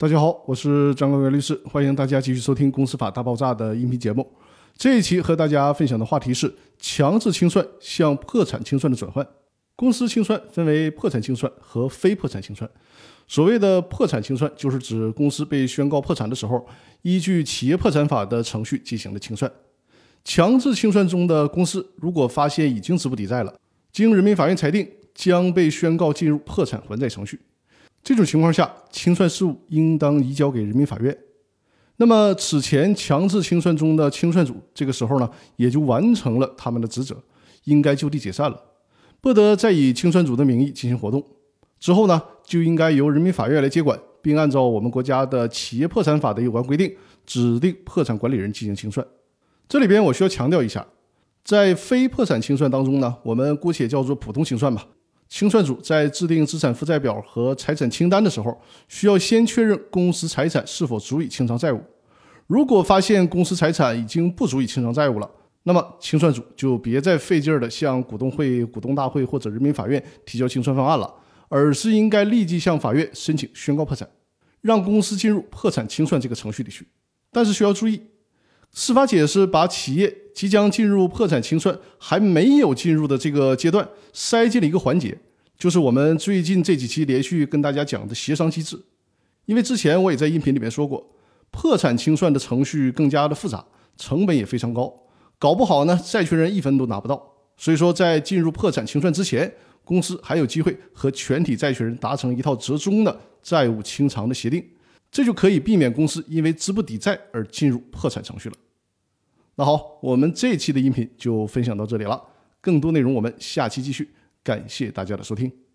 大家好，我是张高元律师，欢迎大家继续收听《公司法大爆炸》的音频节目。这一期和大家分享的话题是强制清算向破产清算的转换。公司清算分为破产清算和非破产清算。所谓的破产清算，就是指公司被宣告破产的时候，依据企业破产法的程序进行的清算。强制清算中的公司，如果发现已经资不抵债了，经人民法院裁定，将被宣告进入破产还债程序。这种情况下，清算事务应当移交给人民法院。那么，此前强制清算中的清算组，这个时候呢，也就完成了他们的职责，应该就地解散了，不得再以清算组的名义进行活动。之后呢，就应该由人民法院来接管，并按照我们国家的企业破产法的有关规定，指定破产管理人进行清算。这里边我需要强调一下，在非破产清算当中呢，我们姑且叫做普通清算吧。清算组在制定资产负债表和财产清单的时候，需要先确认公司财产是否足以清偿债务。如果发现公司财产已经不足以清偿债务了，那么清算组就别再费劲儿的向股东会、股东大会或者人民法院提交清算方案了，而是应该立即向法院申请宣告破产，让公司进入破产清算这个程序里去。但是需要注意，司法解释把企业即将进入破产清算还没有进入的这个阶段塞进了一个环节。就是我们最近这几期连续跟大家讲的协商机制，因为之前我也在音频里面说过，破产清算的程序更加的复杂，成本也非常高，搞不好呢债权人一分都拿不到。所以说，在进入破产清算之前，公司还有机会和全体债权人达成一套折中的债务清偿的协定，这就可以避免公司因为资不抵债而进入破产程序了。那好，我们这一期的音频就分享到这里了，更多内容我们下期继续。感谢大家的收听。